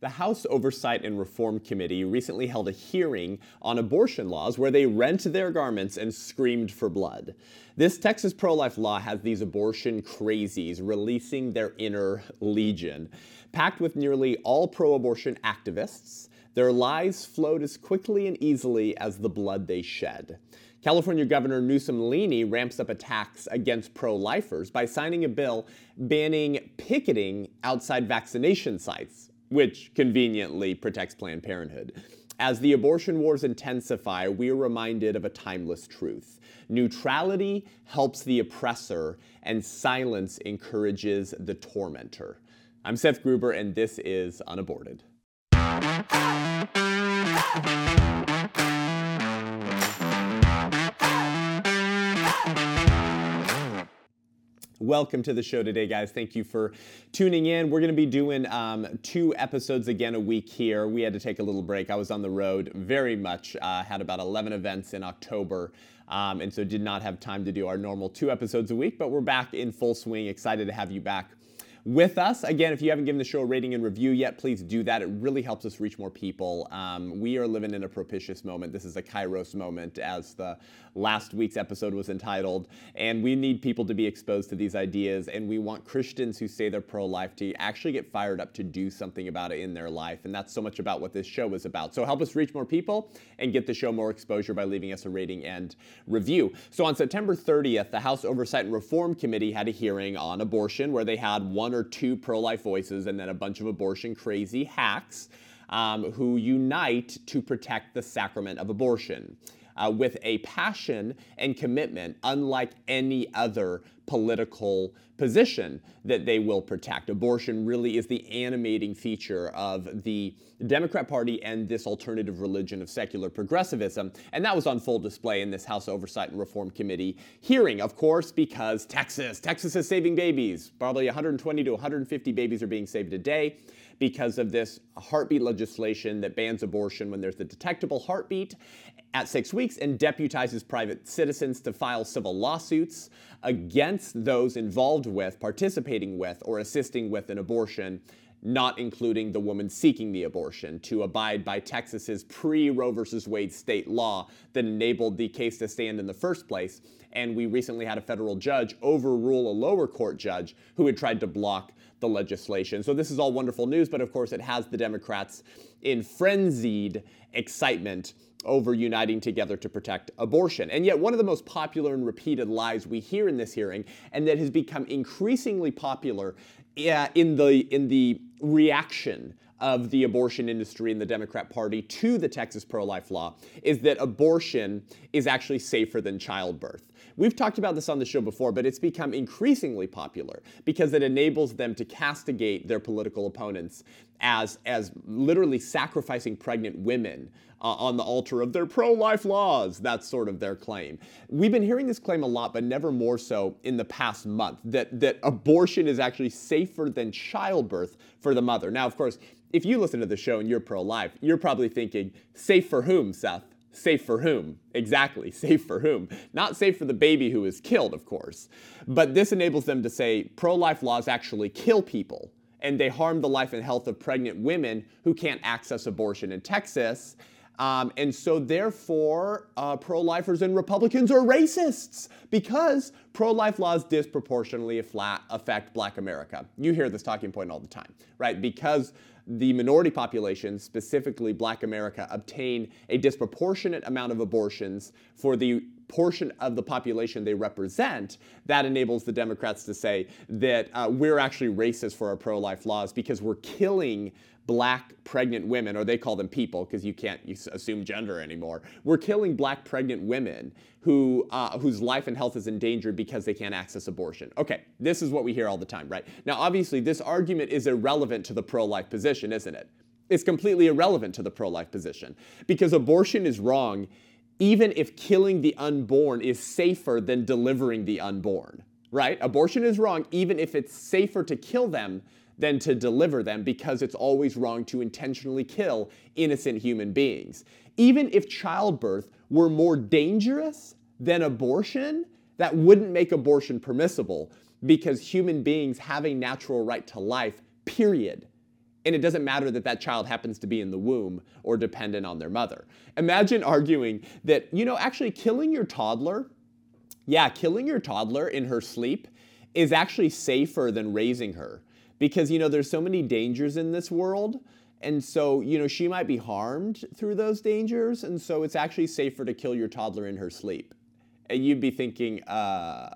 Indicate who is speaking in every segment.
Speaker 1: The House Oversight and Reform Committee recently held a hearing on abortion laws where they rent their garments and screamed for blood. This Texas pro life law has these abortion crazies releasing their inner legion. Packed with nearly all pro abortion activists, their lies flowed as quickly and easily as the blood they shed. California Governor Newsom Leaney ramps up attacks against pro lifers by signing a bill banning picketing outside vaccination sites which conveniently protects Planned Parenthood. As the abortion wars intensify, we are reminded of a timeless truth. Neutrality helps the oppressor, and silence encourages the tormentor. I'm Seth Gruber, and this is Unaborted. Welcome to the show today, guys. Thank you for tuning in. We're going to be doing um, two episodes again a week here. We had to take a little break. I was on the road very much, uh, had about 11 events in October, um, and so did not have time to do our normal two episodes a week, but we're back in full swing. Excited to have you back with us. Again, if you haven't given the show a rating and review yet, please do that. It really helps us reach more people. Um, we are living in a propitious moment. This is a Kairos moment, as the last week's episode was entitled. And we need people to be exposed to these ideas. And we want Christians who say they're pro life to actually get fired up to do something about it in their life. And that's so much about what this show is about. So help us reach more people and get the show more exposure by leaving us a rating and review. So on September 30th, the House Oversight and Reform Committee had a hearing on abortion where they had one or two pro life voices and then a bunch of abortion crazy hacks um, who unite to protect the sacrament of abortion. Uh, with a passion and commitment unlike any other political position that they will protect. Abortion really is the animating feature of the Democrat Party and this alternative religion of secular progressivism. And that was on full display in this House Oversight and Reform Committee hearing, of course, because Texas, Texas is saving babies. Probably 120 to 150 babies are being saved a day because of this heartbeat legislation that bans abortion when there's a detectable heartbeat at six weeks and deputizes private citizens to file civil lawsuits against those involved with, participating with, or assisting with an abortion not including the woman seeking the abortion, to abide by Texas's pre Roe v. Wade state law that enabled the case to stand in the first place. And we recently had a federal judge overrule a lower court judge who had tried to block the legislation. So this is all wonderful news, but of course it has the Democrats in frenzied excitement over uniting together to protect abortion. And yet, one of the most popular and repeated lies we hear in this hearing, and that has become increasingly popular in the in the reaction of the abortion industry and the Democrat Party to the Texas pro life law is that abortion is actually safer than childbirth. We've talked about this on the show before, but it's become increasingly popular because it enables them to castigate their political opponents as, as literally sacrificing pregnant women uh, on the altar of their pro life laws. That's sort of their claim. We've been hearing this claim a lot, but never more so in the past month that, that abortion is actually safer than childbirth for the mother. Now, of course, if you listen to the show and you're pro life, you're probably thinking, safe for whom, Seth? Safe for whom? Exactly, safe for whom? Not safe for the baby who is killed, of course. But this enables them to say pro life laws actually kill people and they harm the life and health of pregnant women who can't access abortion in Texas. Um, and so, therefore, uh, pro lifers and Republicans are racists because pro life laws disproportionately affect black America. You hear this talking point all the time, right? Because the minority population, specifically black America, obtain a disproportionate amount of abortions for the portion of the population they represent, that enables the Democrats to say that uh, we're actually racist for our pro life laws because we're killing black pregnant women, or they call them people because you can't assume gender anymore. We're killing black pregnant women who, uh, whose life and health is endangered because they can't access abortion. Okay, this is what we hear all the time, right? Now, obviously, this argument is irrelevant to the pro life position, isn't it? It's completely irrelevant to the pro life position because abortion is wrong even if killing the unborn is safer than delivering the unborn, right? Abortion is wrong even if it's safer to kill them than to deliver them because it's always wrong to intentionally kill innocent human beings. Even if childbirth were more dangerous than abortion, that wouldn't make abortion permissible because human beings have a natural right to life, period. And it doesn't matter that that child happens to be in the womb or dependent on their mother. Imagine arguing that, you know, actually killing your toddler, yeah, killing your toddler in her sleep is actually safer than raising her because, you know, there's so many dangers in this world. And so, you know, she might be harmed through those dangers. And so it's actually safer to kill your toddler in her sleep. And you'd be thinking, uh,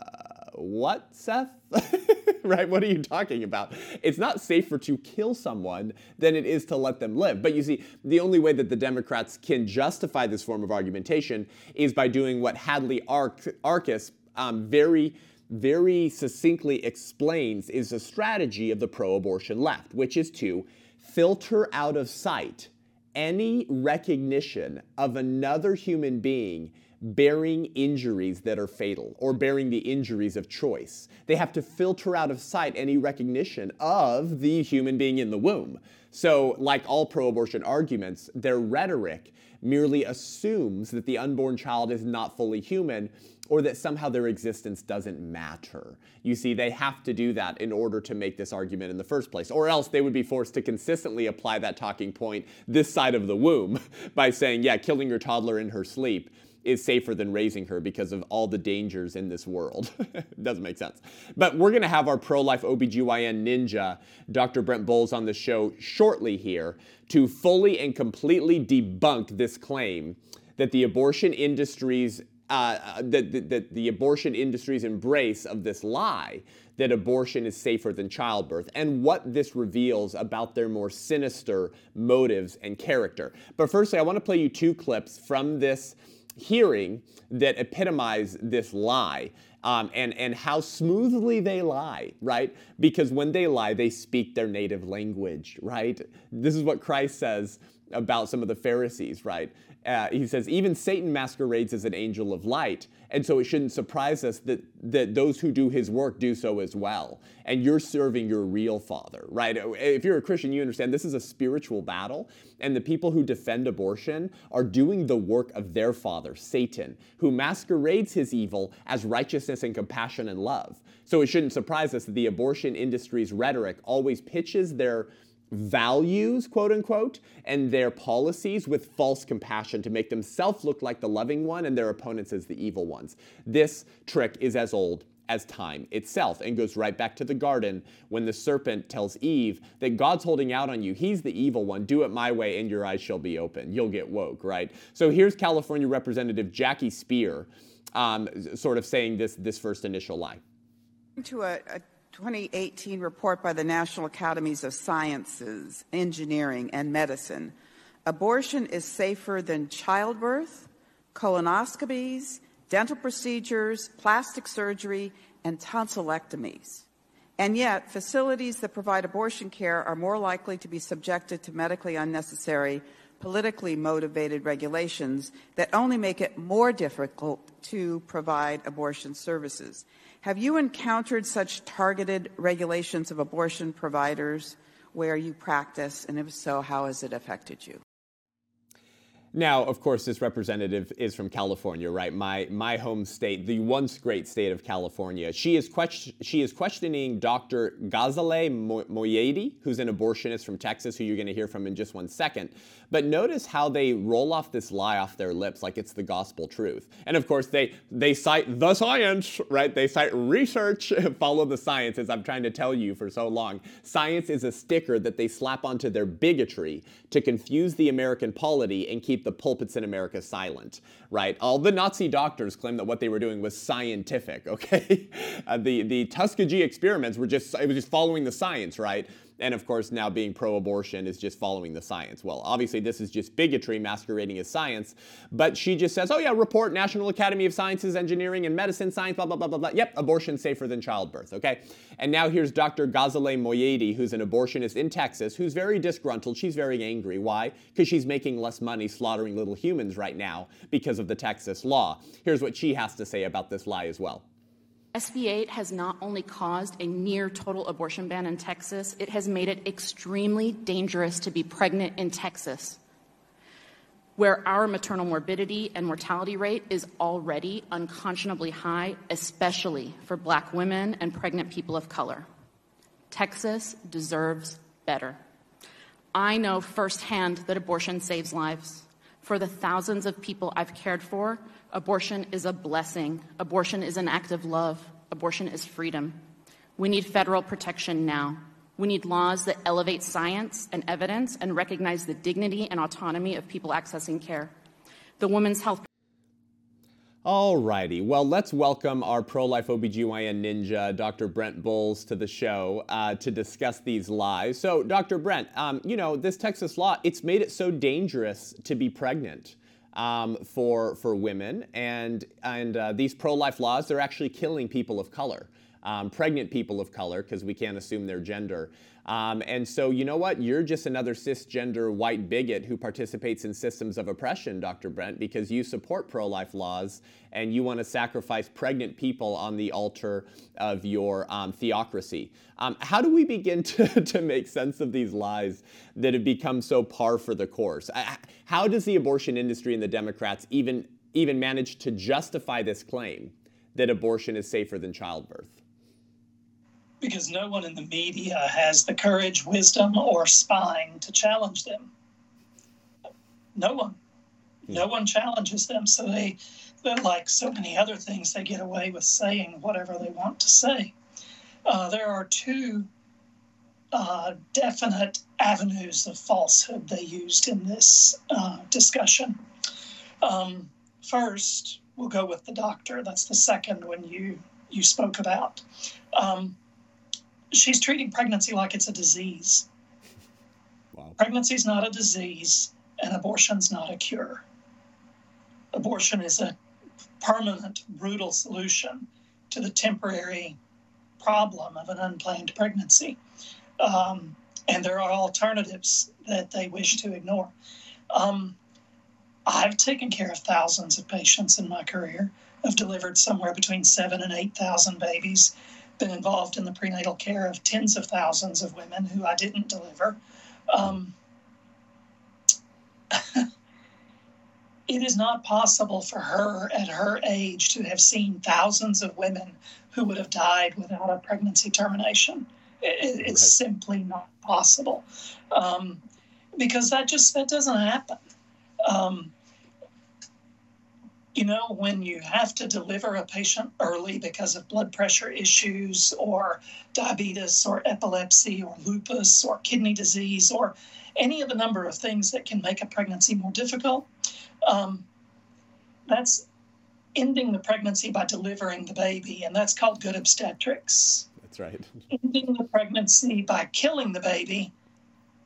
Speaker 1: what, Seth? right? What are you talking about? It's not safer to kill someone than it is to let them live. But you see, the only way that the Democrats can justify this form of argumentation is by doing what Hadley Arkes um, very very succinctly explains is the strategy of the pro abortion left, which is to filter out of sight any recognition of another human being bearing injuries that are fatal or bearing the injuries of choice. They have to filter out of sight any recognition of the human being in the womb. So, like all pro abortion arguments, their rhetoric merely assumes that the unborn child is not fully human or that somehow their existence doesn't matter. You see, they have to do that in order to make this argument in the first place, or else they would be forced to consistently apply that talking point this side of the womb by saying, yeah, killing your toddler in her sleep is safer than raising her because of all the dangers in this world. Doesn't make sense. But we're going to have our pro life OBGYN ninja, Dr. Brent Boles, on the show shortly here to fully and completely debunk this claim that the abortion industry's uh, that, that, that the abortion industry's embrace of this lie that abortion is safer than childbirth and what this reveals about their more sinister motives and character. But firstly, I want to play you two clips from this hearing that epitomize this lie um, and, and how smoothly they lie, right? Because when they lie, they speak their native language, right? This is what Christ says about some of the Pharisees, right? Uh, he says, even Satan masquerades as an angel of light. And so it shouldn't surprise us that, that those who do his work do so as well. And you're serving your real father, right? If you're a Christian, you understand this is a spiritual battle. And the people who defend abortion are doing the work of their father, Satan, who masquerades his evil as righteousness and compassion and love. So it shouldn't surprise us that the abortion industry's rhetoric always pitches their values, quote unquote, and their policies with false compassion to make themselves look like the loving one and their opponents as the evil ones. This trick is as old as time itself and goes right back to the garden when the serpent tells Eve that God's holding out on you. He's the evil one. Do it my way and your eyes shall be open. You'll get woke, right? So here's California Representative Jackie Speier um, sort of saying this, this first initial lie.
Speaker 2: To a, a 2018 report by the National Academies of Sciences, Engineering, and Medicine, abortion is safer than childbirth, colonoscopies, dental procedures, plastic surgery, and tonsillectomies. And yet, facilities that provide abortion care are more likely to be subjected to medically unnecessary, politically motivated regulations that only make it more difficult to provide abortion services. Have you encountered such targeted regulations of abortion providers where you practice? And if so, how has it affected you?
Speaker 1: Now, of course, this representative is from California, right? My my home state, the once great state of California. She is she is questioning Dr. Ghazaleh Moayedi, who's an abortionist from Texas, who you're going to hear from in just one second. But notice how they roll off this lie off their lips like it's the gospel truth. And of course, they they cite the science, right? They cite research, follow the science, as I'm trying to tell you for so long. Science is a sticker that they slap onto their bigotry to confuse the American polity and keep the pulpits in America silent, right? All the Nazi doctors claimed that what they were doing was scientific, okay? uh, the, the Tuskegee experiments were just, it was just following the science, right? And of course now being pro-abortion is just following the science. Well, obviously this is just bigotry masquerading as science, but she just says, oh yeah, report National Academy of Sciences, Engineering, and Medicine science, blah, blah, blah, blah, blah. Yep, abortion safer than childbirth, okay? And now here's Dr. Ghazaleh Moayedi, who's an abortionist in Texas, who's very disgruntled. She's very angry. Why? Because she's making less money slaughtering little humans right now because of the Texas law. Here's what she has to say about this lie as well.
Speaker 3: SB 8 has not only caused a near total abortion ban in Texas, it has made it extremely dangerous to be pregnant in Texas, where our maternal morbidity and mortality rate is already unconscionably high, especially for black women and pregnant people of color. Texas deserves better. I know firsthand that abortion saves lives. For the thousands of people I've cared for, abortion is a blessing. Abortion is an act of love. Abortion is freedom. We need federal protection now. We need laws that elevate science and evidence and recognize the dignity and autonomy of people accessing care. The Women's Health
Speaker 1: all righty. Well, let's welcome our pro life OBGYN ninja, Dr. Brent Boles, to the show uh, to discuss these lies. So, Dr. Brent, um, you know, this Texas law, it's made it so dangerous to be pregnant. Um, for for women and and uh, these pro life laws they're actually killing people of color, um, pregnant people of color because we can't assume their gender. Um, and so, you know what? You're just another cisgender white bigot who participates in systems of oppression, Dr. Brent, because you support pro life laws and you want to sacrifice pregnant people on the altar of your um, theocracy. Um, how do we begin to, to make sense of these lies that have become so par for the course? How does the abortion industry and the Democrats even, even manage to justify this claim that abortion is safer than childbirth?
Speaker 4: Because no one in the media has the courage, wisdom, or spine to challenge them. No one. No one challenges them. So they, like so many other things, they get away with saying whatever they want to say. Uh, there are two uh, definite avenues of falsehood they used in this uh, discussion. Um, first, we'll go with the doctor. That's the second one you you spoke about. Um, she's treating pregnancy like it's a disease. Wow. Pregnancy is not a disease, and abortion's not a cure. Abortion is a permanent, brutal solution to the temporary problem of an unplanned pregnancy. Um, and there are alternatives that they wish to ignore. Um, I've taken care of thousands of patients in my career. I've delivered somewhere between seven and 8,000 babies been involved in the prenatal care of tens of thousands of women who I didn't deliver. Um, it is not possible for her at her age to have seen thousands of women who would have died without a pregnancy termination. It, it's right. simply not possible um, because that just that doesn't happen. Um, you know, when you have to deliver a patient early because of blood pressure issues or diabetes or epilepsy or lupus or kidney disease or any of the number of things that can make a pregnancy more difficult, um, that's ending the pregnancy by delivering the baby, and that's called good obstetrics.
Speaker 1: That's right.
Speaker 4: ending the pregnancy by killing the baby,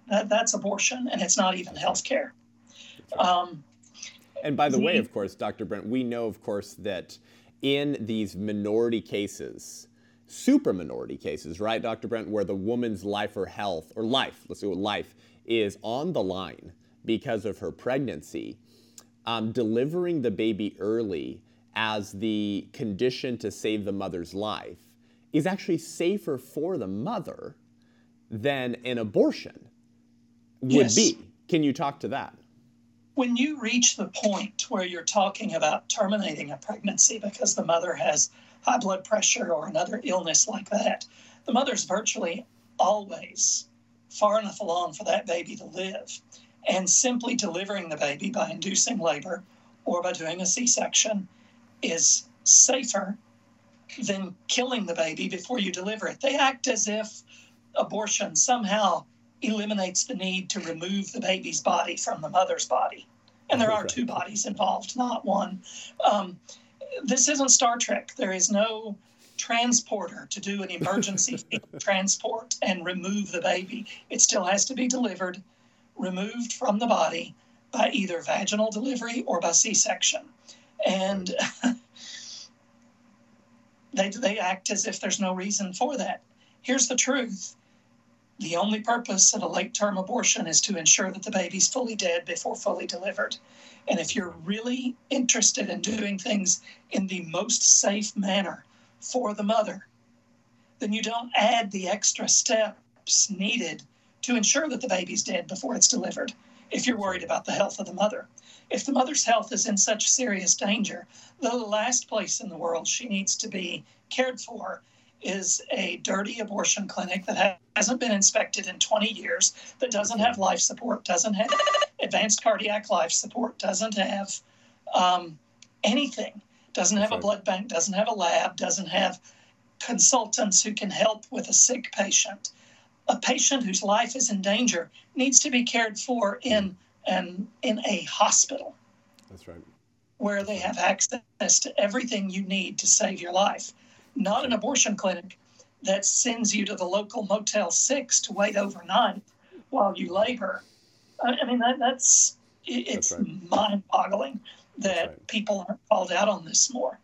Speaker 4: that, that's abortion, and it's not even health care. Um,
Speaker 1: and by the way, of course, Dr. Brent, we know, of course, that in these minority cases, super minority cases, right, Dr. Brent, where the woman's life or health, or life, let's go life, is on the line because of her pregnancy, um, delivering the baby early as the condition to save the mother's life is actually safer for the mother than an abortion would yes. be. Can you talk to that?
Speaker 4: When you reach the point where you're talking about terminating a pregnancy because the mother has high blood pressure or another illness like that, the mother's virtually always far enough along for that baby to live. And simply delivering the baby by inducing labor or by doing a C section is safer than killing the baby before you deliver it. They act as if abortion somehow eliminates the need to remove the baby's body from the mother's body. And there are two bodies involved, not one. Um, this isn't Star Trek. There is no transporter to do an emergency transport and remove the baby. It still has to be delivered, removed from the body by either vaginal delivery or by C section. And they, they act as if there's no reason for that. Here's the truth the only purpose of a late term abortion is to ensure that the baby's fully dead before fully delivered. And if you're really interested in doing things in the most safe manner for the mother, then you don't add the extra steps needed to ensure that the baby's dead before it's delivered if you're worried about the health of the mother. If the mother's health is in such serious danger, the last place in the world she needs to be cared for is a dirty abortion clinic that hasn't been inspected in 20 years, that doesn't have life support, doesn't have advanced cardiac life support, doesn't have um, anything, doesn't have a blood bank, doesn't have a lab, doesn't have consultants who can help with a sick patient. A patient whose life is in danger needs to be cared for in an, in a hospital.
Speaker 1: That's right.
Speaker 4: Where they have access to everything you need to save your life not an abortion clinic that sends you to the local Motel 6 to wait overnight while you labor. I mean, that, that's it's that's right. mind boggling that right. people aren't called out on this more.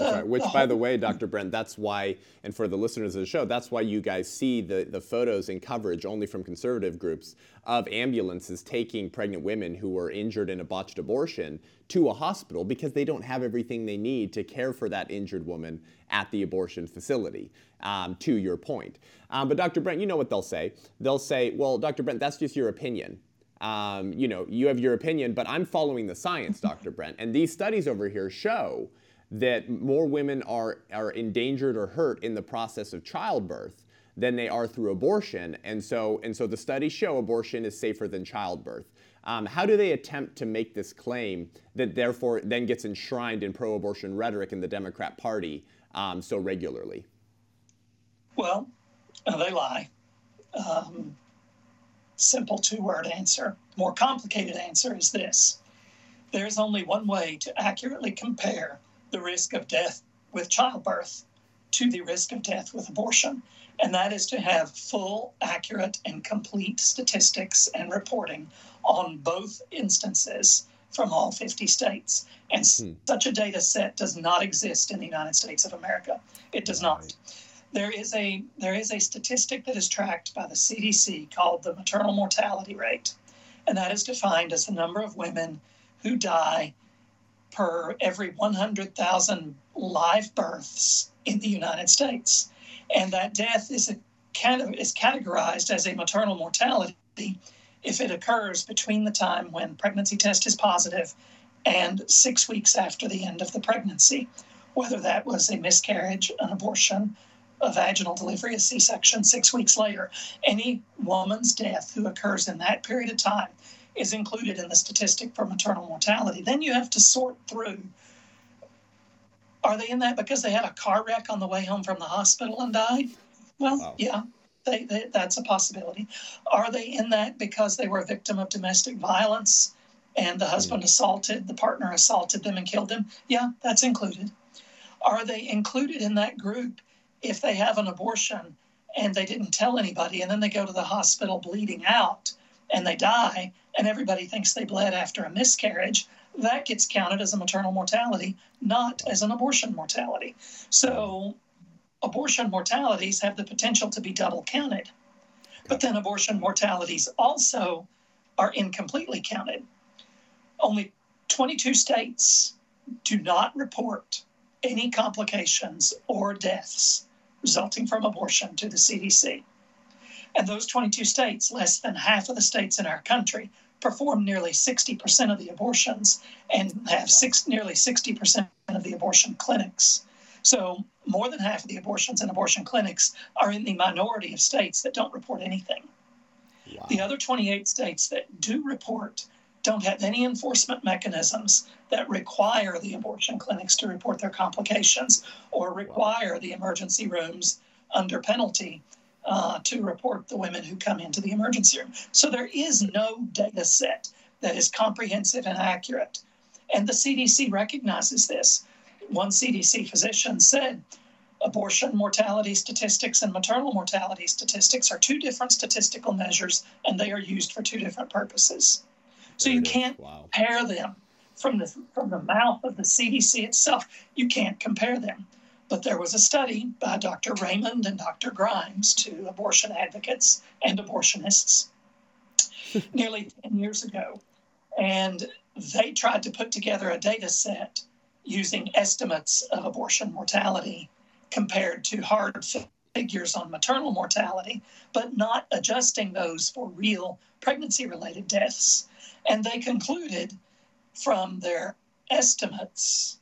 Speaker 1: Right. Which, by the way, Dr. Brent, that's why, and for the listeners of the show, that's why you guys see the, the photos and coverage only from conservative groups of ambulances taking pregnant women who were injured in a botched abortion to a hospital because they don't have everything they need to care for that injured woman at the abortion facility, um, to your point. Um, but Dr. Brent, you know what they'll say. They'll say, well, Dr. Brent, that's just your opinion. Um, you know, you have your opinion, but I'm following the science, Dr. Brent. And these studies over here show that more women are, are endangered or hurt in the process of childbirth than they are through abortion. And so, and so the studies show abortion is safer than childbirth. Um, how do they attempt to make this claim that therefore then gets enshrined in pro abortion rhetoric in the Democrat Party um, so regularly?
Speaker 4: Well, uh, they lie. Um, simple two word answer. More complicated answer is this there's only one way to accurately compare the risk of death with childbirth to the risk of death with abortion, and that is to have full, accurate, and complete statistics and reporting on both instances from all 50 states. And hmm. such a data set does not exist in the United States of America. It does right. not. There is a there is a statistic that is tracked by the CDC called the maternal mortality rate, and that is defined as the number of women who die per every 100,000 live births in the United States. And that death is, a, is categorized as a maternal mortality if it occurs between the time when pregnancy test is positive and six weeks after the end of the pregnancy, whether that was a miscarriage, an abortion, a vaginal delivery, a C section six weeks later. Any woman's death who occurs in that period of time is included in the statistic for maternal mortality. Then you have to sort through are they in that because they had a car wreck on the way home from the hospital and died? Well, wow. yeah, they, they, that's a possibility. Are they in that because they were a victim of domestic violence and the husband mm. assaulted, the partner assaulted them and killed them? Yeah, that's included. Are they included in that group if they have an abortion and they didn't tell anybody and then they go to the hospital bleeding out and they die and everybody thinks they bled after a miscarriage, that gets counted as a maternal mortality, not as an abortion mortality. So abortion mortalities have the potential to be double counted. But then abortion mortalities also are incompletely counted. Only 22 states do not report any complications or deaths resulting from abortion to the CDC. And those 22 states, less than half of the states in our country, perform nearly 60% of the abortions and have six, nearly 60% of the abortion clinics. So, more than half of the abortions in abortion clinics are in the minority of states that don't report anything. Wow. The other 28 states that do report don't have any enforcement mechanisms that require the abortion clinics to report their complications or require wow. the emergency rooms under penalty uh, to report the women who come into the emergency room. So there is no data set that is comprehensive and accurate. And the CDC recognizes this. One CDC physician said abortion mortality statistics and maternal mortality statistics are two different statistical measures and they are used for two different purposes. So you can't wow. compare them from the from the mouth of the CDC itself. You can't compare them. But there was a study by Dr. Raymond and Dr. Grimes two abortion advocates and abortionists nearly 10 years ago. And they tried to put together a data set using estimates of abortion mortality compared to hard figures on maternal mortality, but not adjusting those for real pregnancy related deaths. And they concluded from their estimates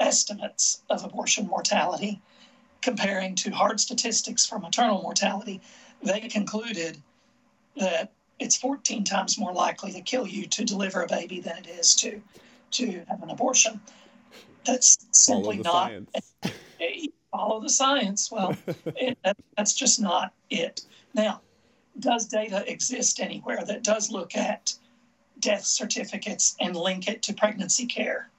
Speaker 4: estimates of abortion mortality comparing to hard statistics for maternal mortality, they concluded that it's 14 times more likely to kill you to deliver a baby than it is to to have an abortion. That's simply not follow the science. Well, it, that, that's just not it. Now, does data exist anywhere that does look at death certificates and link it to pregnancy care,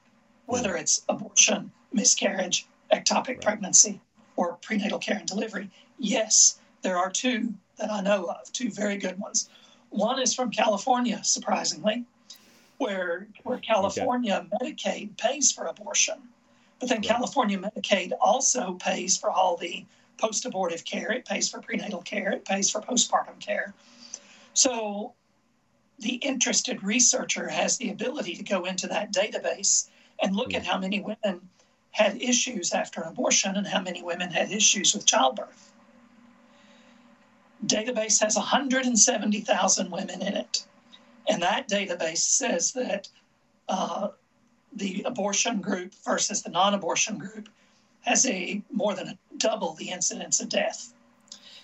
Speaker 4: whether hmm. it's abortion, miscarriage, ectopic right. pregnancy, or prenatal care and delivery? Yes, there are two that I know of, two very good ones. One is from California, surprisingly, where where California okay. Medicaid pays for abortion, but then right. California Medicaid also pays for all the post-abortive care. It pays for prenatal care. It pays for postpartum care. So the interested researcher has the ability to go into that database and look at how many women had issues after an abortion and how many women had issues with childbirth. Database has 170,000 women in it. And that database says that uh, the abortion group versus the non abortion group has a more than double the incidence of death.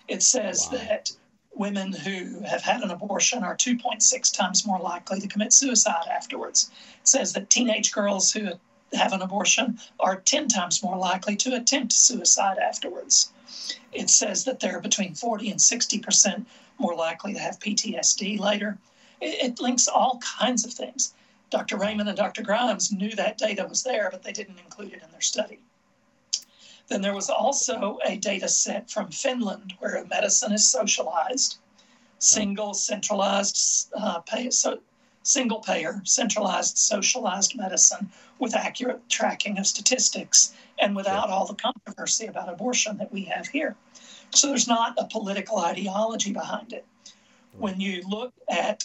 Speaker 4: It says wow. that women who have had an abortion are 2.6 times more likely to commit suicide afterwards. It says that teenage girls who have an abortion are 10 times more likely to attempt suicide afterwards. It says that they're between 40 and 60% more likely to have PTSD later. It, it links all kinds of things. Dr. Raymond and Dr. Grimes knew that data was there, but they didn't include it in their study. Then there was also a data set from Finland where medicine is socialized, single centralized uh, pay, so single payer, centralized socialized medicine with accurate tracking of statistics and without all the controversy about abortion that we have here. So there's not a political ideology behind it. When you look at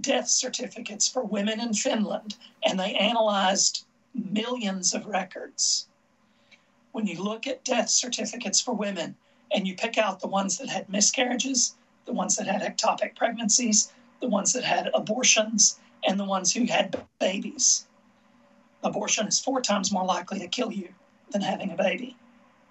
Speaker 4: death certificates for women in Finland and they analyzed millions of records, when you look at death certificates for women and you pick out the ones that had miscarriages, the ones that had ectopic pregnancies, the ones that had abortions, and the ones who had babies. Abortion is four times more likely to kill you than having a baby.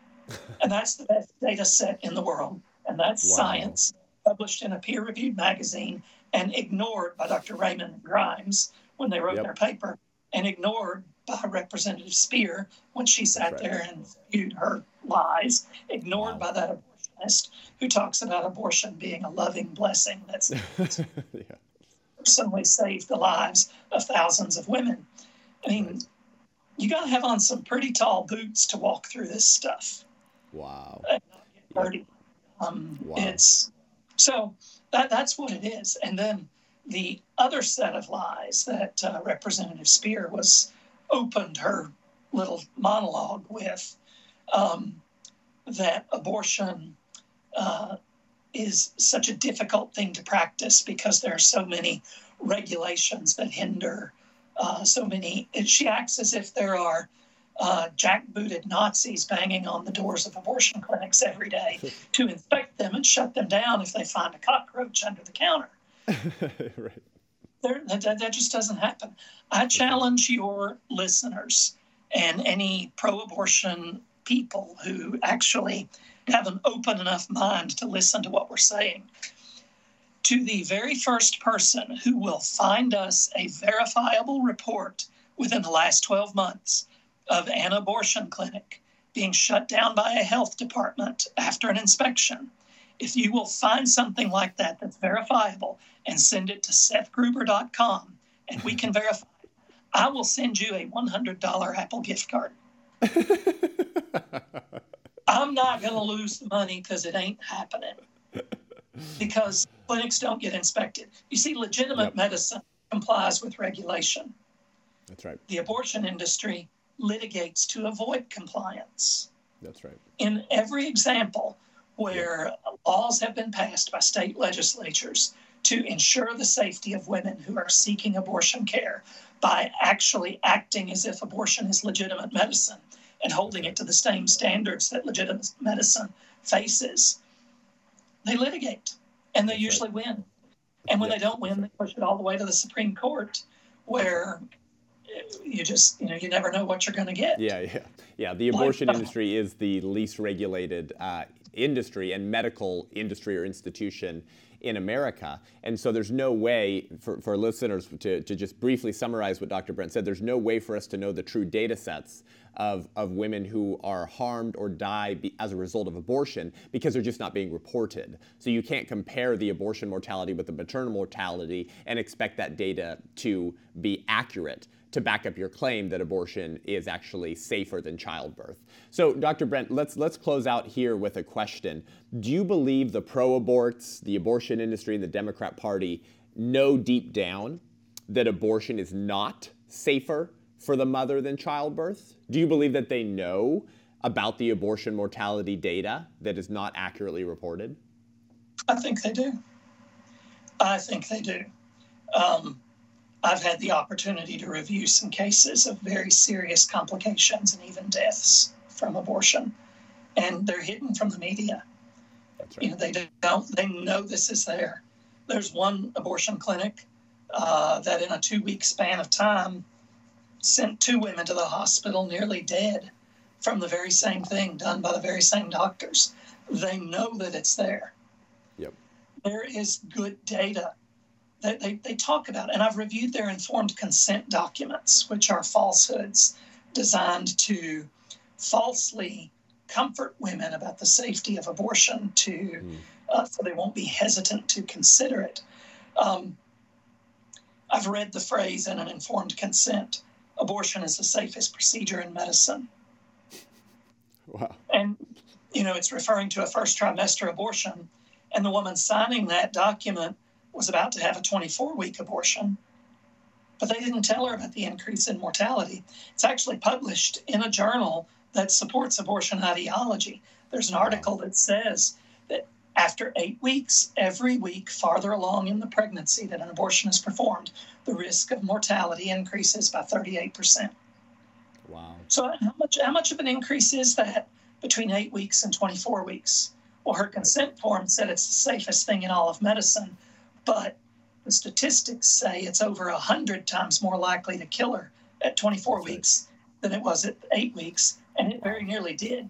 Speaker 4: and that's the best data set in the world. And that's wow. science published in a peer reviewed magazine and ignored by Dr. Raymond Grimes when they wrote yep. their paper and ignored by Representative Speier when she sat right. there and viewed her lies, ignored wow. by that abortionist who talks about abortion being a loving blessing that's yeah. personally saved the lives of thousands of women. I mean, right. you got to have on some pretty tall boots to walk through this stuff.
Speaker 1: Wow.
Speaker 4: Yep. Um, wow. It's so that that's what it is. And then the other set of lies that uh, Representative Speier was opened her little monologue with um, that abortion uh, is such a difficult thing to practice because there are so many regulations that hinder uh, so many. She acts as if there are uh, jackbooted Nazis banging on the doors of abortion clinics every day to inspect them and shut them down if they find a cockroach under the counter. right. There, that, that just doesn't happen. I challenge your listeners and any pro abortion people who actually have an open enough mind to listen to what we're saying to the very first person who will find us a verifiable report within the last 12 months of an abortion clinic being shut down by a health department after an inspection. If you will find something like that that's verifiable and send it to sethgruber.com and we can verify I will send you a $100 Apple gift card. I'm not going to lose the money because it ain't happening. Because clinics don't get inspected. You see, legitimate yep. medicine complies with regulation.
Speaker 1: That's right.
Speaker 4: The abortion industry litigates to avoid compliance.
Speaker 1: That's right.
Speaker 4: In every example where laws have been passed by state legislatures to ensure the safety of women who are seeking abortion care by actually acting as if abortion is legitimate medicine and holding it to the same standards that legitimate medicine faces, they litigate and they usually win. And when they don't win, they push it all the way to the Supreme Court, where you just you know you never know what you're going to get.
Speaker 1: Yeah, yeah, yeah. The abortion industry is the least regulated uh, industry and medical industry or institution in America. And so there's no way for, for listeners to, to just briefly summarize what Dr. Brent said, there's no way for us to know the true data sets of, of women who are harmed or die be, as a result of abortion because they're just not being reported. So you can't compare the abortion mortality with the maternal mortality and expect that data to be accurate to back up your claim that abortion is actually safer than childbirth. So, Dr. Brent, let's let's close out here with a question. Do you believe the pro-aborts, the abortion industry, and the Democrat Party know deep down that abortion is not safer for the mother than childbirth? Do you believe that they know about the abortion mortality data that is not accurately reported?
Speaker 4: I think they do. I think they do. Um, I've had the opportunity to review some cases of very serious complications and even deaths from abortion, and they're hidden from the media. Right. You know, they don't. They know this is there. There's one abortion clinic uh, that, in a two-week span of time, sent two women to the hospital nearly dead from the very same thing done by the very same doctors. They know that it's there.
Speaker 1: Yep.
Speaker 4: There is good data that they, they talk about. And I've reviewed their informed consent documents, which are falsehoods designed to falsely comfort women about the safety of abortion to mm. uh, so they won't be hesitant to consider it. Um, I've read the phrase in an informed consent abortion is the safest procedure in medicine.
Speaker 1: Wow.
Speaker 4: And, you know, it's referring to a first trimester abortion. And the woman signing that document was about to have a 24 week abortion, but they didn't tell her about the increase in mortality. It's actually published in a journal that supports abortion ideology. There's an article that says that after eight weeks, every week farther along in the pregnancy that an abortion is performed, the risk of mortality increases by 38%.
Speaker 1: Wow.
Speaker 4: So uh, how much how much of an increase is that between 8 weeks and 24 weeks? Well, her consent form said it's the safest thing in all of medicine, but the statistics say it's over 100 times more likely to kill her at 24 That's weeks than it was at 8 weeks, and it very nearly did.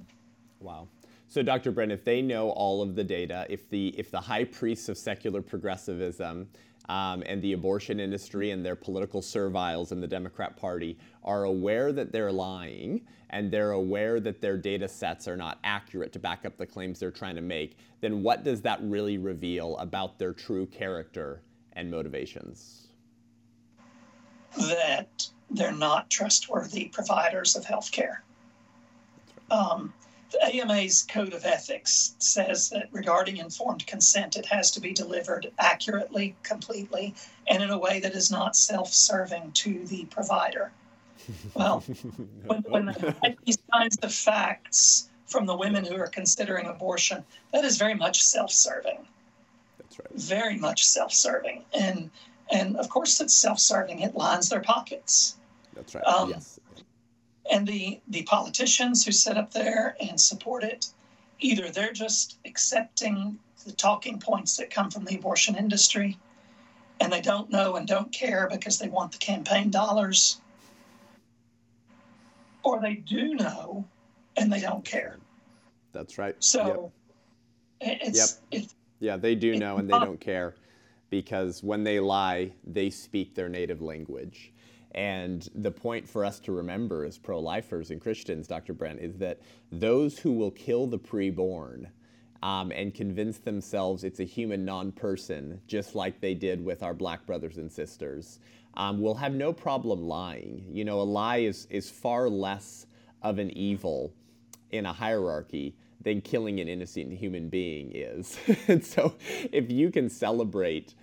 Speaker 1: Wow. So, Dr. Brent, if they know all of the data, if the if the high priests of secular progressivism um, and the abortion industry and their political serviles in the Democrat Party are aware that they're lying and they're aware that their data sets are not accurate to back up the claims they're trying to make, then what does that really reveal about their true character and motivations?
Speaker 4: That they're not trustworthy providers of health care. Um, the AMA's Code of Ethics says that regarding informed consent, it has to be delivered accurately, completely, and in a way that is not self serving to the provider. Well, when, when get these kinds of facts from the women who are considering abortion, that is very much self serving.
Speaker 1: That's right.
Speaker 4: Very much self serving. And, and of course, it's self serving, it lines their pockets.
Speaker 1: That's right. Um, yes
Speaker 4: and the the politicians who sit up there and support it either they're just accepting the talking points that come from the abortion industry and they don't know and don't care because they want the campaign dollars or they do know and they don't care
Speaker 1: that's right
Speaker 4: so yep. it's
Speaker 1: yep. yeah they do know and they don't care because when they lie they speak their native language and the point for us to remember as pro lifers and Christians, Dr. Brent, is that those who will kill the preborn um, and convince themselves it's a human non person, just like they did with our black brothers and sisters, um, will have no problem lying. You know, a lie is, is far less of an evil in a hierarchy than killing an innocent human being is. and so if you can celebrate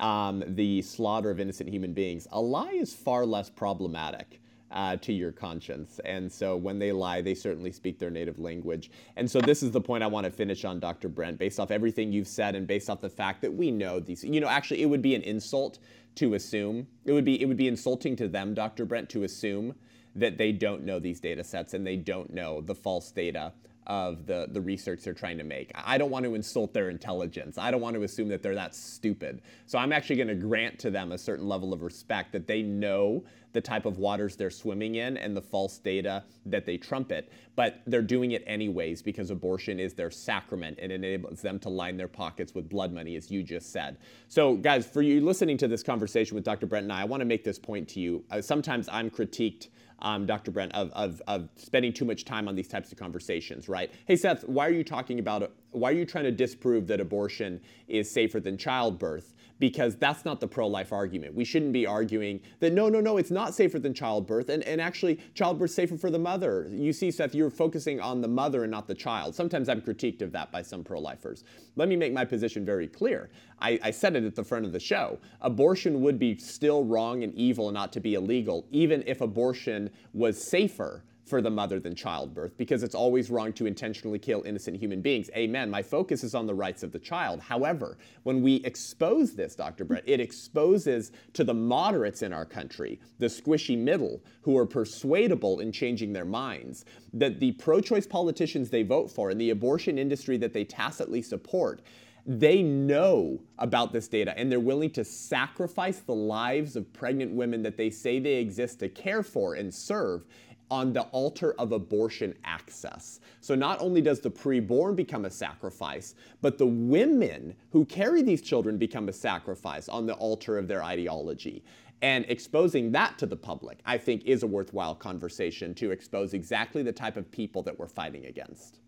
Speaker 1: um, the slaughter of innocent human beings, a lie is far less problematic. Uh, to your conscience. And so when they lie, they certainly speak their native language. And so this is the point I want to finish on, Dr. Brent, based off everything you've said and based off the fact that we know these. You know, actually, it would be an insult to assume. It would be it would be insulting to them, Dr. Brent, to assume that they don't know these data sets and they don't know the false data of the, the research they're trying to make. I don't want to insult their intelligence. I don't want to assume that they're that stupid. So I'm actually going to grant to them a certain level of respect that they know the type of waters they're swimming in and the false data that they trumpet, but they're doing it anyways because abortion is their sacrament and enables them to line their pockets with blood money, as you just said. So, guys, for you listening to this conversation with Dr. Brent and I, I want to make this point to you. Uh, sometimes I'm critiqued um, Dr. Brent, of, of, of spending too much time on these types of conversations, right? Hey, Seth, why are you talking about, why are you trying to disprove that abortion is safer than childbirth? Because that's not the pro life argument. We shouldn't be arguing that no, no, no, it's not safer than childbirth. And, and actually, childbirth's safer for the mother. You see, Seth, you're focusing on the mother and not the child. Sometimes I'm critiqued of that by some pro lifers. Let me make my position very clear. I, I said it at the front of the show. Abortion would be still wrong and evil not to be illegal, even if abortion was safer for the mother than childbirth because it's always wrong to intentionally kill innocent human beings. Amen. My focus is on the rights of the child. However, when we expose this, Dr. Brent, it exposes to the moderates in our country, the squishy middle, who are persuadable in changing their minds, that the pro choice politicians they vote for and the abortion industry that they tacitly support they know about this data and they're willing to sacrifice the lives of pregnant women that they say they exist to care for and serve on the altar of abortion access. So not only does the preborn become a sacrifice, but the women who carry these children become a sacrifice on the altar of their ideology. And exposing that to the public, I think, is a worthwhile conversation to expose exactly the type of people that we're fighting against.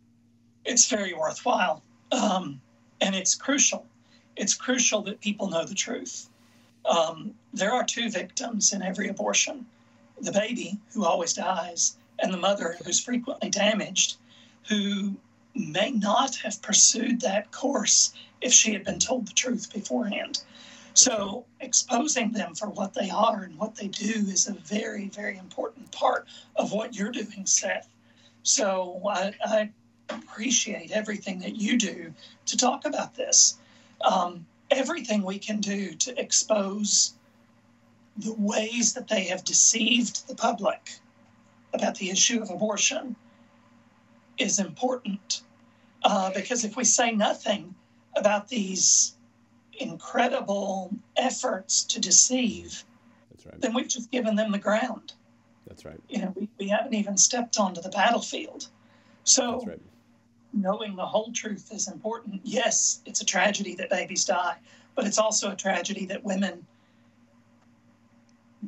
Speaker 4: It's very worthwhile. Um, and it's crucial. It's crucial that people know the truth. Um, there are two victims in every abortion the baby who always dies and the mother who's frequently damaged, who may not have pursued that course if she had been told the truth beforehand. So, exposing them for what they are and what they do is a very, very important part of what you're doing, Seth. So, I, I appreciate everything that you do to talk about this. Um, everything we can do to expose the ways that they have deceived the public about the issue of abortion is important. Uh, because if we say nothing about these incredible efforts to deceive, right. then we've just given them the ground.
Speaker 1: That's right.
Speaker 4: You know, we, we haven't even stepped onto the battlefield. So, right. knowing the whole truth is important. Yes, it's a tragedy that babies die, but it's also a tragedy that women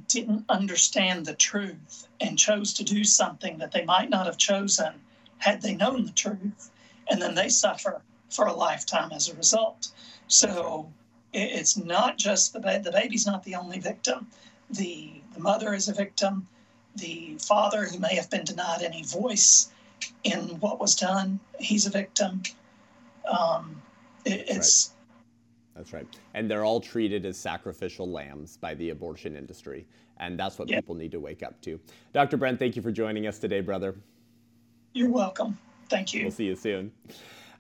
Speaker 4: didn't understand the truth and chose to do something that they might not have chosen had they known the truth. And then they suffer for a lifetime as a result. So it's not just the, the baby's not the only victim. The, the mother is a victim. The father, who may have been denied any voice in what was done, he's a victim. Um, it, it's
Speaker 1: that's right. And they're all treated as sacrificial lambs by the abortion industry. And that's what yep. people need to wake up to. Dr. Brent, thank you for joining us today, brother.
Speaker 4: You're welcome. Thank you.
Speaker 1: We'll see you soon.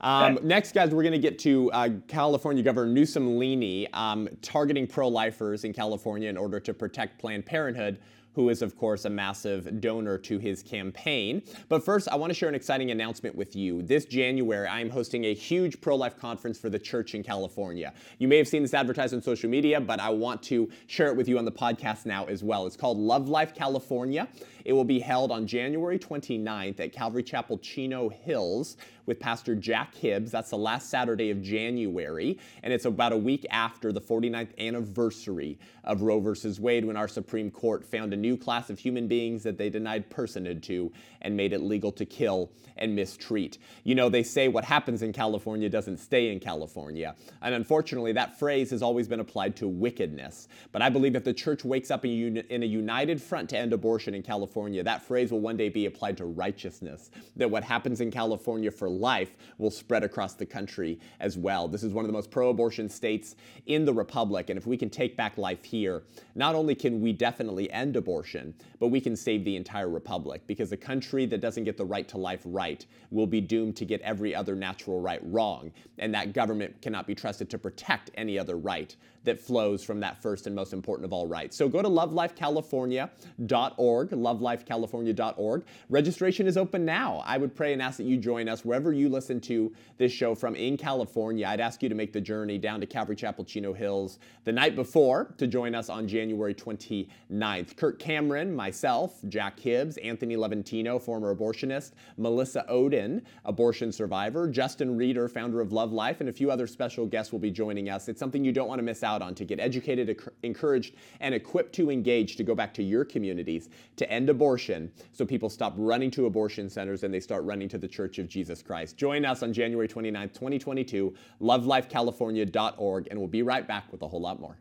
Speaker 1: Um. Next, guys, we're going to get to uh, California Governor Newsolini um, targeting pro lifers in California in order to protect Planned Parenthood who is, of course, a massive donor to his campaign. But first, I want to share an exciting announcement with you. This January, I am hosting a huge pro life conference for the church in California. You may have seen this advertised on social media, but I want to share it with you on the podcast now as well. It's called Love Life California. It will be held on January 29th at Calvary Chapel Chino Hills with Pastor Jack Hibbs. That's the last Saturday of January, and it's about a week after the 49th anniversary of Roe versus Wade when our Supreme Court found a new class of human beings that they denied personhood to and made it legal to kill and mistreat. You know, they say what happens in California doesn't stay in California, and unfortunately, that phrase has always been applied to wickedness. But I believe if the church wakes up in a united front to end abortion in California, that phrase will one day be applied to righteousness. That what happens in California for life will spread across the country as well. This is one of the most pro abortion states in the Republic. And if we can take back life here, not only can we definitely end abortion, but we can save the entire Republic because a country that doesn't get the right to life right will be doomed to get every other natural right wrong. And that government cannot be trusted to protect any other right that flows from that first and most important of all rights. So go to lovelifecalifornia.org, lovelifecalifornia.org. Registration is open now. I would pray and ask that you join us wherever you listen to this show from in California. I'd ask you to make the journey down to Calvary Chapel Chino Hills the night before to join us on January 29th. Kirk Cameron, myself, Jack Hibbs, Anthony Levatino, former abortionist, Melissa Ohden, abortion survivor, Justin Reeder, founder of Love Life, and a few other special guests will be joining us. It's something you don't want to miss out on to get educated, encouraged, and equipped to engage to go back to your communities to end abortion so people stop running to abortion centers and they start running to the Church of Jesus Christ. Join us on January 29th, 2022, lovelifecalifornia.org, and we'll be right back with a whole lot more.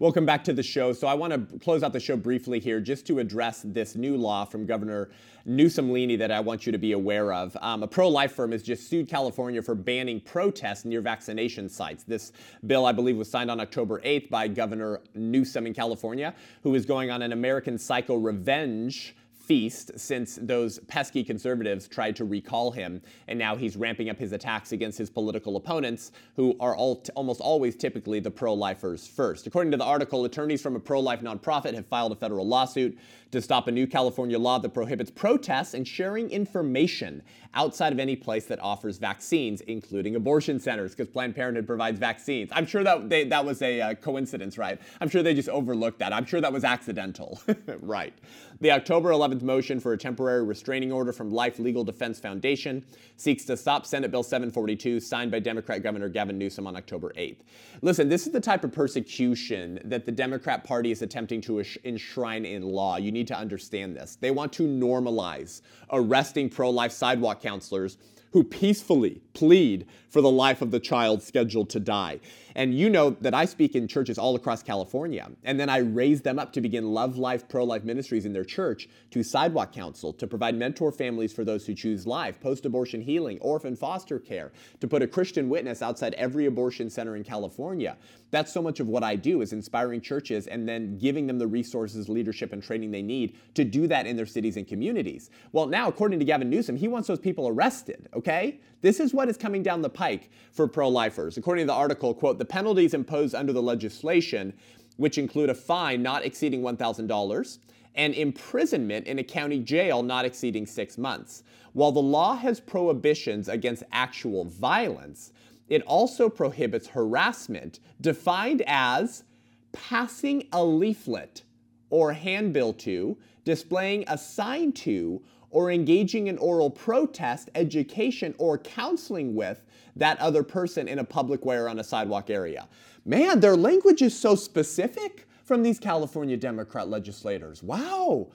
Speaker 1: Welcome back to the show. So, I want to close out the show briefly here just to address this new law from Governor Newsolini that I want you to be aware of. Um, a pro life firm has just sued California for banning protests near vaccination sites. This bill, I believe, was signed on October 8th by Governor Newsom in California, who is going on an American Psycho revenge feast since those pesky conservatives tried to recall him, and now he's ramping up his attacks against his political opponents, who are all t- almost always typically the pro lifers first. According to the article, attorneys from a pro life nonprofit have filed a federal lawsuit to stop a new California law that prohibits protests and sharing information outside of any place that offers vaccines, including abortion centers, because Planned Parenthood provides vaccines. I'm sure that they, that was a uh, coincidence, right? I'm sure they just overlooked that. I'm sure that was accidental, right? The October 11th motion for a temporary restraining order from Life Legal Defense Foundation seeks to stop Senate Bill 742, signed by Democrat Governor Gavin Newsom on October 8th. Listen, this is the type of persecution that the Democrat Party is attempting to enshrine in law. You need to understand this. They want to normalize arresting pro life sidewalk counselors who peacefully plead for the life of the child scheduled to die. And you know that I speak in churches all across California. And then I raise them up to begin Love Life Pro Life Ministries in their church to Sidewalk Counsel, to provide mentor families for those who choose life, post abortion healing, orphan foster care, to put a Christian witness outside every abortion center in California. That's so much of what I do is inspiring churches and then giving them the resources, leadership, and training they need to do that in their cities and communities. Well, now, according to Gavin Newsom, he wants those people arrested, okay? This is what is coming down the pike for pro lifers. According to the article, quote, the penalties imposed under the legislation, which include a fine not exceeding $1,000 and imprisonment in a county jail not exceeding six months. While the law has prohibitions against actual violence, it also prohibits harassment, defined as passing a leaflet or handbill to, displaying a sign to, or engaging in oral protest, education, or counseling with that other person in a public way or on a sidewalk area. Man, their language is so specific from these California Democrat legislators. Wow.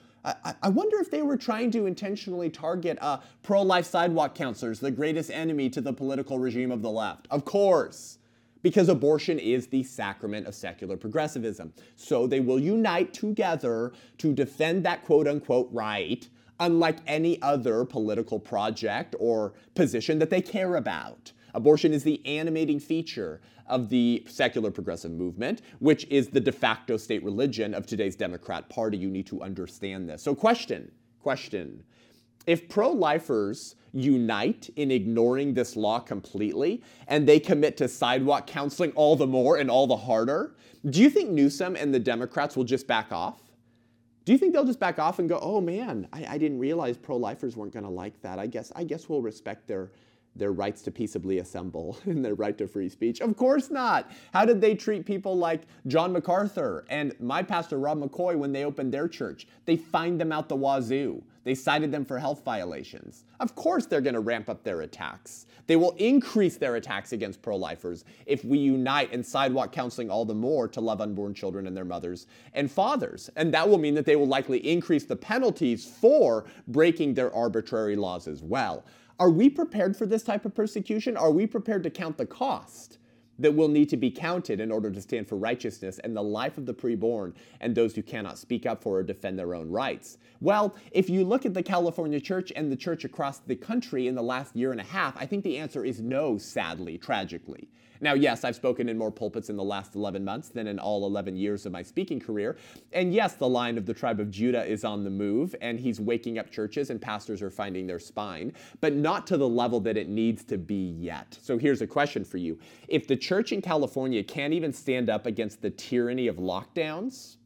Speaker 1: I, wonder if they were trying to intentionally target uh, pro life sidewalk counselors, the greatest enemy to the political regime of the left. Of course, because abortion is the sacrament of secular progressivism. So they will unite together to defend that quote unquote right, unlike any other political project or position that they care about. Abortion is the animating feature of the secular progressive movement, which is the de facto state religion of today's Democrat Party. You need to understand this. So, question, question. If pro lifers unite in ignoring this law completely and they commit to sidewalk counseling all the more and all the harder, do you think Newsom and the Democrats will just back off? Do you think they'll just back off and go, "Oh man, I, I didn't realize pro-lifers weren't going to like that. I guess I guess we'll respect their their rights to peaceably assemble and their right to free speech? Of course not. How did they treat people like John MacArthur and my pastor Rob McCoy when they opened their church? They fined them out the wazoo. They cited them for health violations. Of course, they're going to ramp up their attacks. They will increase their attacks against pro lifers if we unite in sidewalk counseling all the more to love unborn children and their mothers and fathers. And that will mean that they will likely increase the penalties for breaking their arbitrary laws as well. Are we prepared for this type of persecution? Are we prepared to count the cost? that will need to be counted in order to stand for righteousness and the life of the preborn and those who cannot speak up for or defend their own rights? Well, if you look at the California church and the church across the country in the last year and a half, I think the answer is no, sadly, tragically. Now, yes, I've spoken in more pulpits in the last 11 months than in all 11 years of my speaking career. And yes, the lion of the tribe of Judah is on the move, and he's waking up churches, and pastors are finding their spine, but not to the level that it needs to be yet. So here's a question for you If the church in California can't even stand up against the tyranny of lockdowns,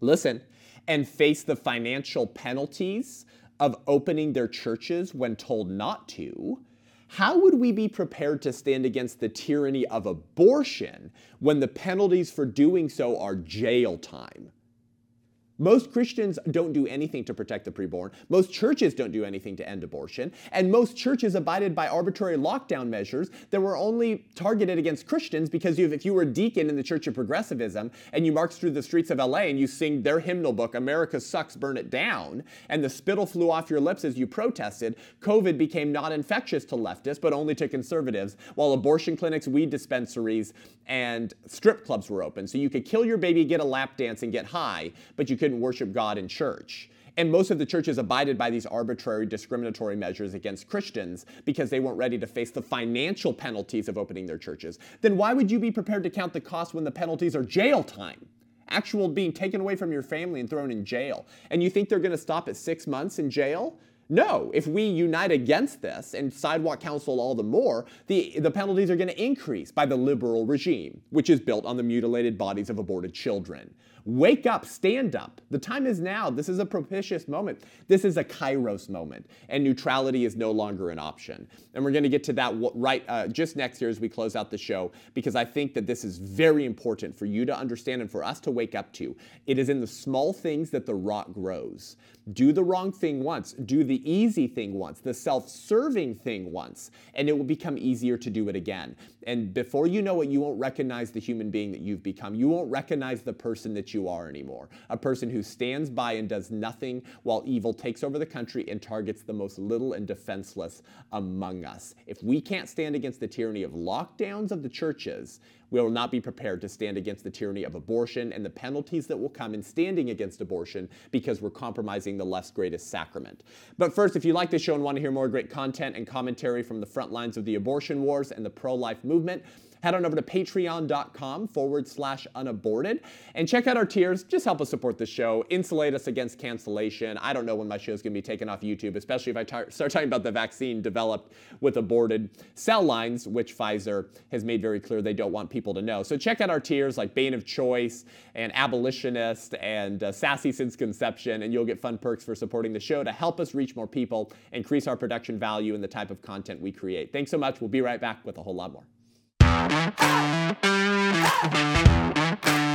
Speaker 1: listen, and face the financial penalties of opening their churches when told not to, how would we be prepared to stand against the tyranny of abortion when the penalties for doing so are jail time? Most Christians don't do anything to protect the preborn. Most churches don't do anything to end abortion. And most churches abided by arbitrary lockdown measures that were only targeted against Christians because if you were a deacon in the Church of Progressivism and you marched through the streets of LA and you sing their hymnal book, America Sucks, Burn It Down, and the spittle flew off your lips as you protested, COVID became not infectious to leftists, but only to conservatives, while abortion clinics, weed dispensaries, and strip clubs were open. So you could kill your baby, get a lap dance, and get high, but you couldn't worship God in church. And most of the churches abided by these arbitrary discriminatory measures against Christians because they weren't ready to face the financial penalties of opening their churches. Then why would you be prepared to count the cost when the penalties are jail time? Actual being taken away from your family and thrown in jail. And you think they're going to stop at six months in jail? No, if we unite against this and sidewalk counsel all the more, the, the penalties are going to increase by the liberal regime, which is built on the mutilated bodies of aborted children. Wake up, stand up. The time is now. This is a propitious moment. This is a kairos moment, and neutrality is no longer an option. And we're going to get to that right uh, just next year as we close out the show, because I think that this is very important for you to understand and for us to wake up to. It is in the small things that the rock grows. Do the wrong thing once, do the easy thing once, the self serving thing once, and it will become easier to do it again. And before you know it, you won't recognize the human being that you've become. You won't recognize the person that you are anymore. A person who stands by and does nothing while evil takes over the country and targets the most little and defenseless among us. If we can't stand against the tyranny of lockdowns of the churches, we will not be prepared to stand against the tyranny of abortion and the penalties that will come in standing against abortion because we're compromising the left's greatest sacrament. But first, if you like this show and want to hear more great content and commentary from the front lines of the abortion wars and the pro life movement, head on over to patreon.com forward slash unaborted and check out our tiers. Just help us support the show, insulate us against cancellation. I don't know when my show is going to be taken off YouTube, especially if I tar- start talking about the vaccine developed with aborted cell lines, which Pfizer has made very clear they don't want people to know. So check out our tiers like Bane of Choice and Abolitionist and uh, Sassy Since Conception, and you'll get fun perks for supporting the show to help us reach more people, increase our production value, and the type of content we create. Thanks so much. We'll be right back with a whole lot more. Thank you.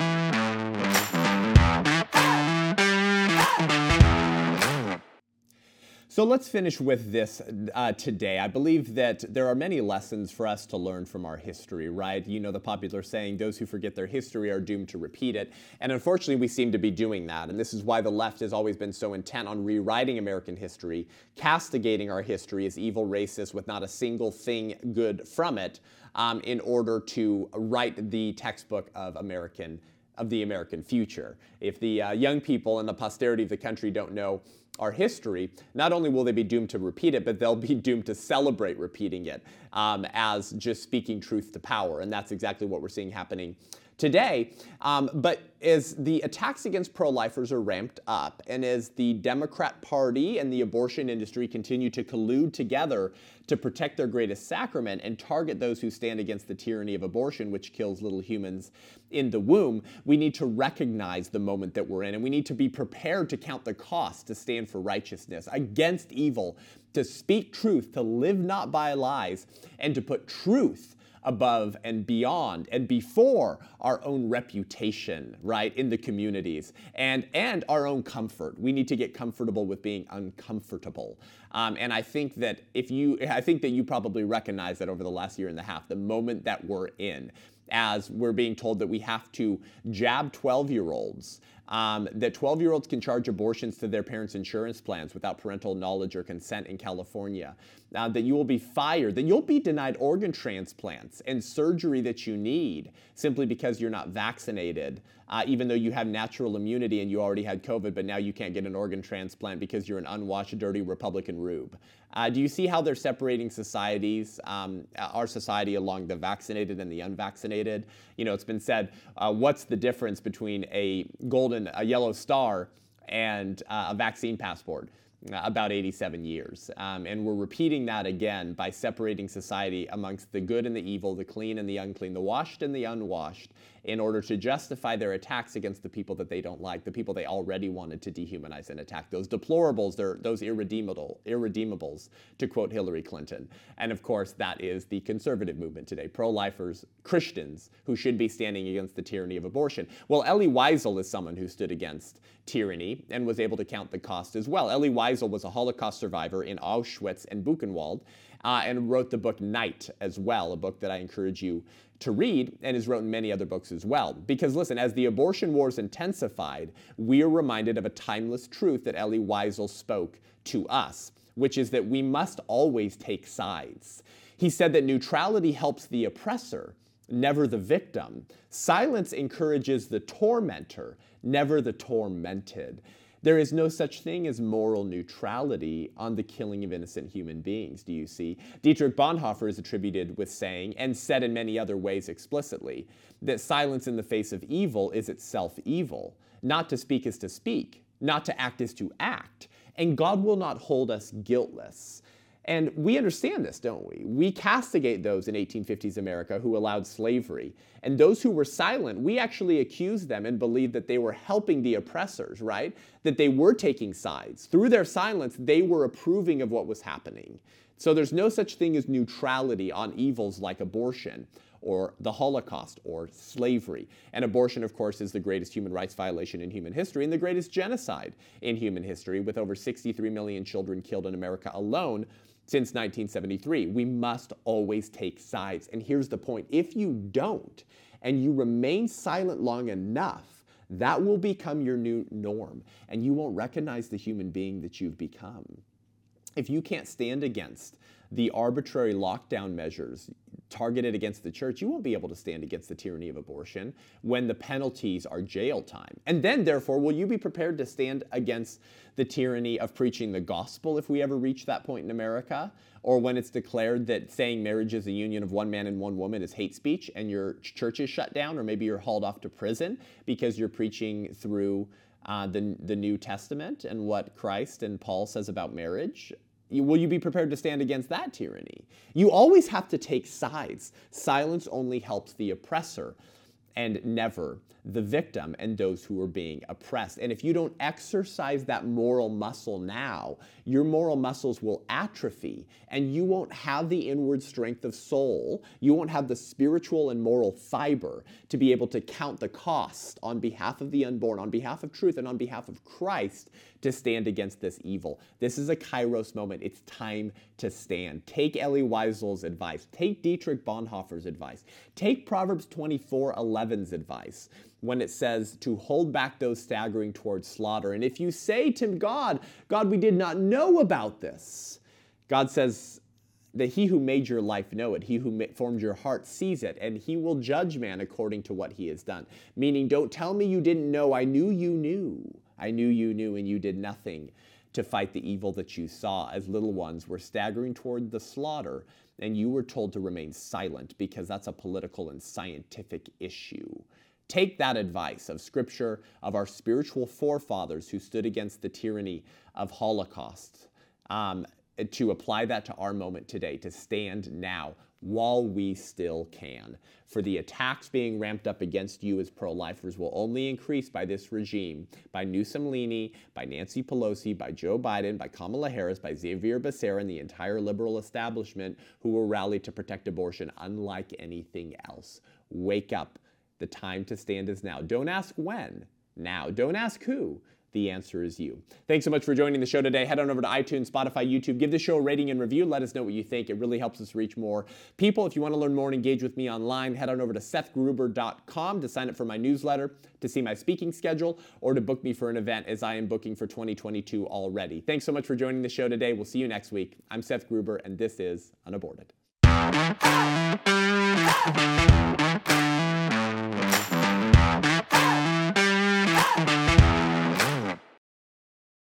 Speaker 1: So let's finish with this uh, today. I believe that there are many lessons for us to learn from our history, right? You know the popular saying, those who forget their history are doomed to repeat it. And unfortunately, we seem to be doing that. And this is why the left has always been so intent on rewriting American history, castigating our history as evil, racist, with not a single thing good from it, um, in order to write the textbook of American of the American future. If the uh, young people and the posterity of the country don't know our history, not only will they be doomed to repeat it, but they'll be doomed to celebrate repeating it um, as just speaking truth to power. And that's exactly what we're seeing happening today. Um, but as the attacks against pro lifers are ramped up, and as the Democrat Party and the abortion industry continue to collude together to protect their greatest sacrament and target those who stand against the tyranny of abortion, which kills little humans in the womb, we need to recognize the moment that we're in, and we need to be prepared to count the cost to stand for righteousness against evil, to speak truth, to live not by lies, and to put truth above and beyond and before our own reputation, right, in the communities and, and our own comfort. We need to get comfortable with being uncomfortable. Um, and I think that if you, I think that you probably recognize that over the last year and a half, the moment that we're in, as we're being told that we have to jab 12 year olds um, that 12 year olds can charge abortions to their parents' insurance plans without parental knowledge or consent in California, uh, that you will be fired, that you'll be denied organ transplants and surgery that you need simply because you're not vaccinated, uh, even though you have natural immunity and you already had COVID, but now you can't get an organ transplant because you're an unwashed, dirty Republican rube. Uh, do you see how they're separating societies, um, our society along the vaccinated and the unvaccinated? You know, it's been said, uh, what's the difference between a golden, a yellow star and uh, a vaccine passport? About 87 years. Um, and we're repeating that again by separating society amongst the good and the evil, the clean and the unclean, the washed and the unwashed, in order to justify their attacks against the people that they don't like, the people they already wanted to dehumanize and attack. Those deplorables, those irredeemable, irredeemables, to quote Hillary Clinton. And of course, that is the conservative movement today, pro-lifers, Christians who should be standing against the tyranny of abortion. Well, Elie Wiesel is someone who stood against tyranny and was able to count the cost as well. Elie Wiesel was a Holocaust survivor in Auschwitz and Buchenwald uh, and wrote the book Night as well, a book that I encourage you to read and has written many other books as well. Because listen, as the abortion wars intensified, we are reminded of a timeless truth that Elie Wiesel spoke to us, which is that we must always take sides. He said that neutrality helps the oppressor, never the victim. Silence encourages the tormentor, never the tormented. There is no such thing as moral neutrality on the killing of innocent human beings, do you see? Dietrich Bonhoeffer is attributed with saying, and said in many other ways explicitly, that silence in the face of evil is itself evil. Not to speak is to speak, not to act is to act. And God will not hold us guiltless. And we understand this, don't we? We castigate those in 1850s America who allowed slavery. And those who were silent, we actually accuse them and believe that they were helping the oppressors, right? That they were taking sides. Through their silence, they were approving of what was happening. So there's no such thing as neutrality on evils like abortion or the Holocaust or slavery. And abortion, of course, is the greatest human rights violation in human history and the greatest genocide in human history, with over 63 million children killed in America alone since 1973. We must always take sides. And here's the point if you don't, and you remain silent long enough, that will become your new norm, and you won't recognize the human being that you've become. If you can't stand against the arbitrary lockdown measures targeted against the church, you won't be able to stand against the tyranny of abortion when the penalties are jail time. And then, therefore, will you be prepared to stand against the tyranny of preaching the gospel if we ever reach that point in America? Or when it's declared that saying marriage is a union of one man and one woman is hate speech and your church is shut down, or maybe you're hauled off to prison because you're preaching through uh, the, the New Testament and what Christ and Paul says about marriage? Will you be prepared to stand against that tyranny? You always have to take sides. Silence only helps the oppressor and never the victim and those who are being oppressed. And if you don't exercise that moral muscle now, your moral muscles will atrophy and you won't have the inward strength of soul. You won't have the spiritual and moral fiber to be able to count the cost on behalf of the unborn, on behalf of truth, and on behalf of Christ to stand against this evil. This is a kairos moment. It's time to stand. Take Elie Wiesel's advice. Take Dietrich Bonhoeffer's advice. Take Proverbs 24 11's advice when it says to hold back those staggering towards slaughter. And if you say to God, God, we did not know about this, God says, that he who made your life know it, he who formed your heart sees it, and he will judge man according to what he has done. Meaning, don't tell me you didn't know. I knew you knew. I knew you knew, and you did nothing to fight the evil that you saw as little ones were staggering toward the slaughter, and you were told to remain silent because that's a political and scientific issue. Take that advice of Scripture, of our spiritual forefathers who stood against the tyranny of Holocaust, um, to apply that to our moment today, to stand now while we still can. For the attacks being ramped up against you as pro lifers will only increase by this regime, by Newsolini, by Nancy Pelosi, by Joe Biden, by Kamala Harris, by Xavier Becerra, and the entire liberal establishment who will rally to protect abortion unlike anything else. Wake up. The time to stand is now. Don't ask when, now. Don't ask who, the answer is you. Thanks so much for joining the show today. Head on over to iTunes, Spotify, YouTube. Give the show a rating and review. Let us know what you think. It really helps us reach more people. If you want to learn more and engage with me online, head on over to sethgruber.com to sign up for my newsletter, to see my speaking schedule, or to book me for an event as I am booking for 2022 already. Thanks so much for joining the show today. We'll see you next week. I'm Seth Gruber, and this is Unaborted.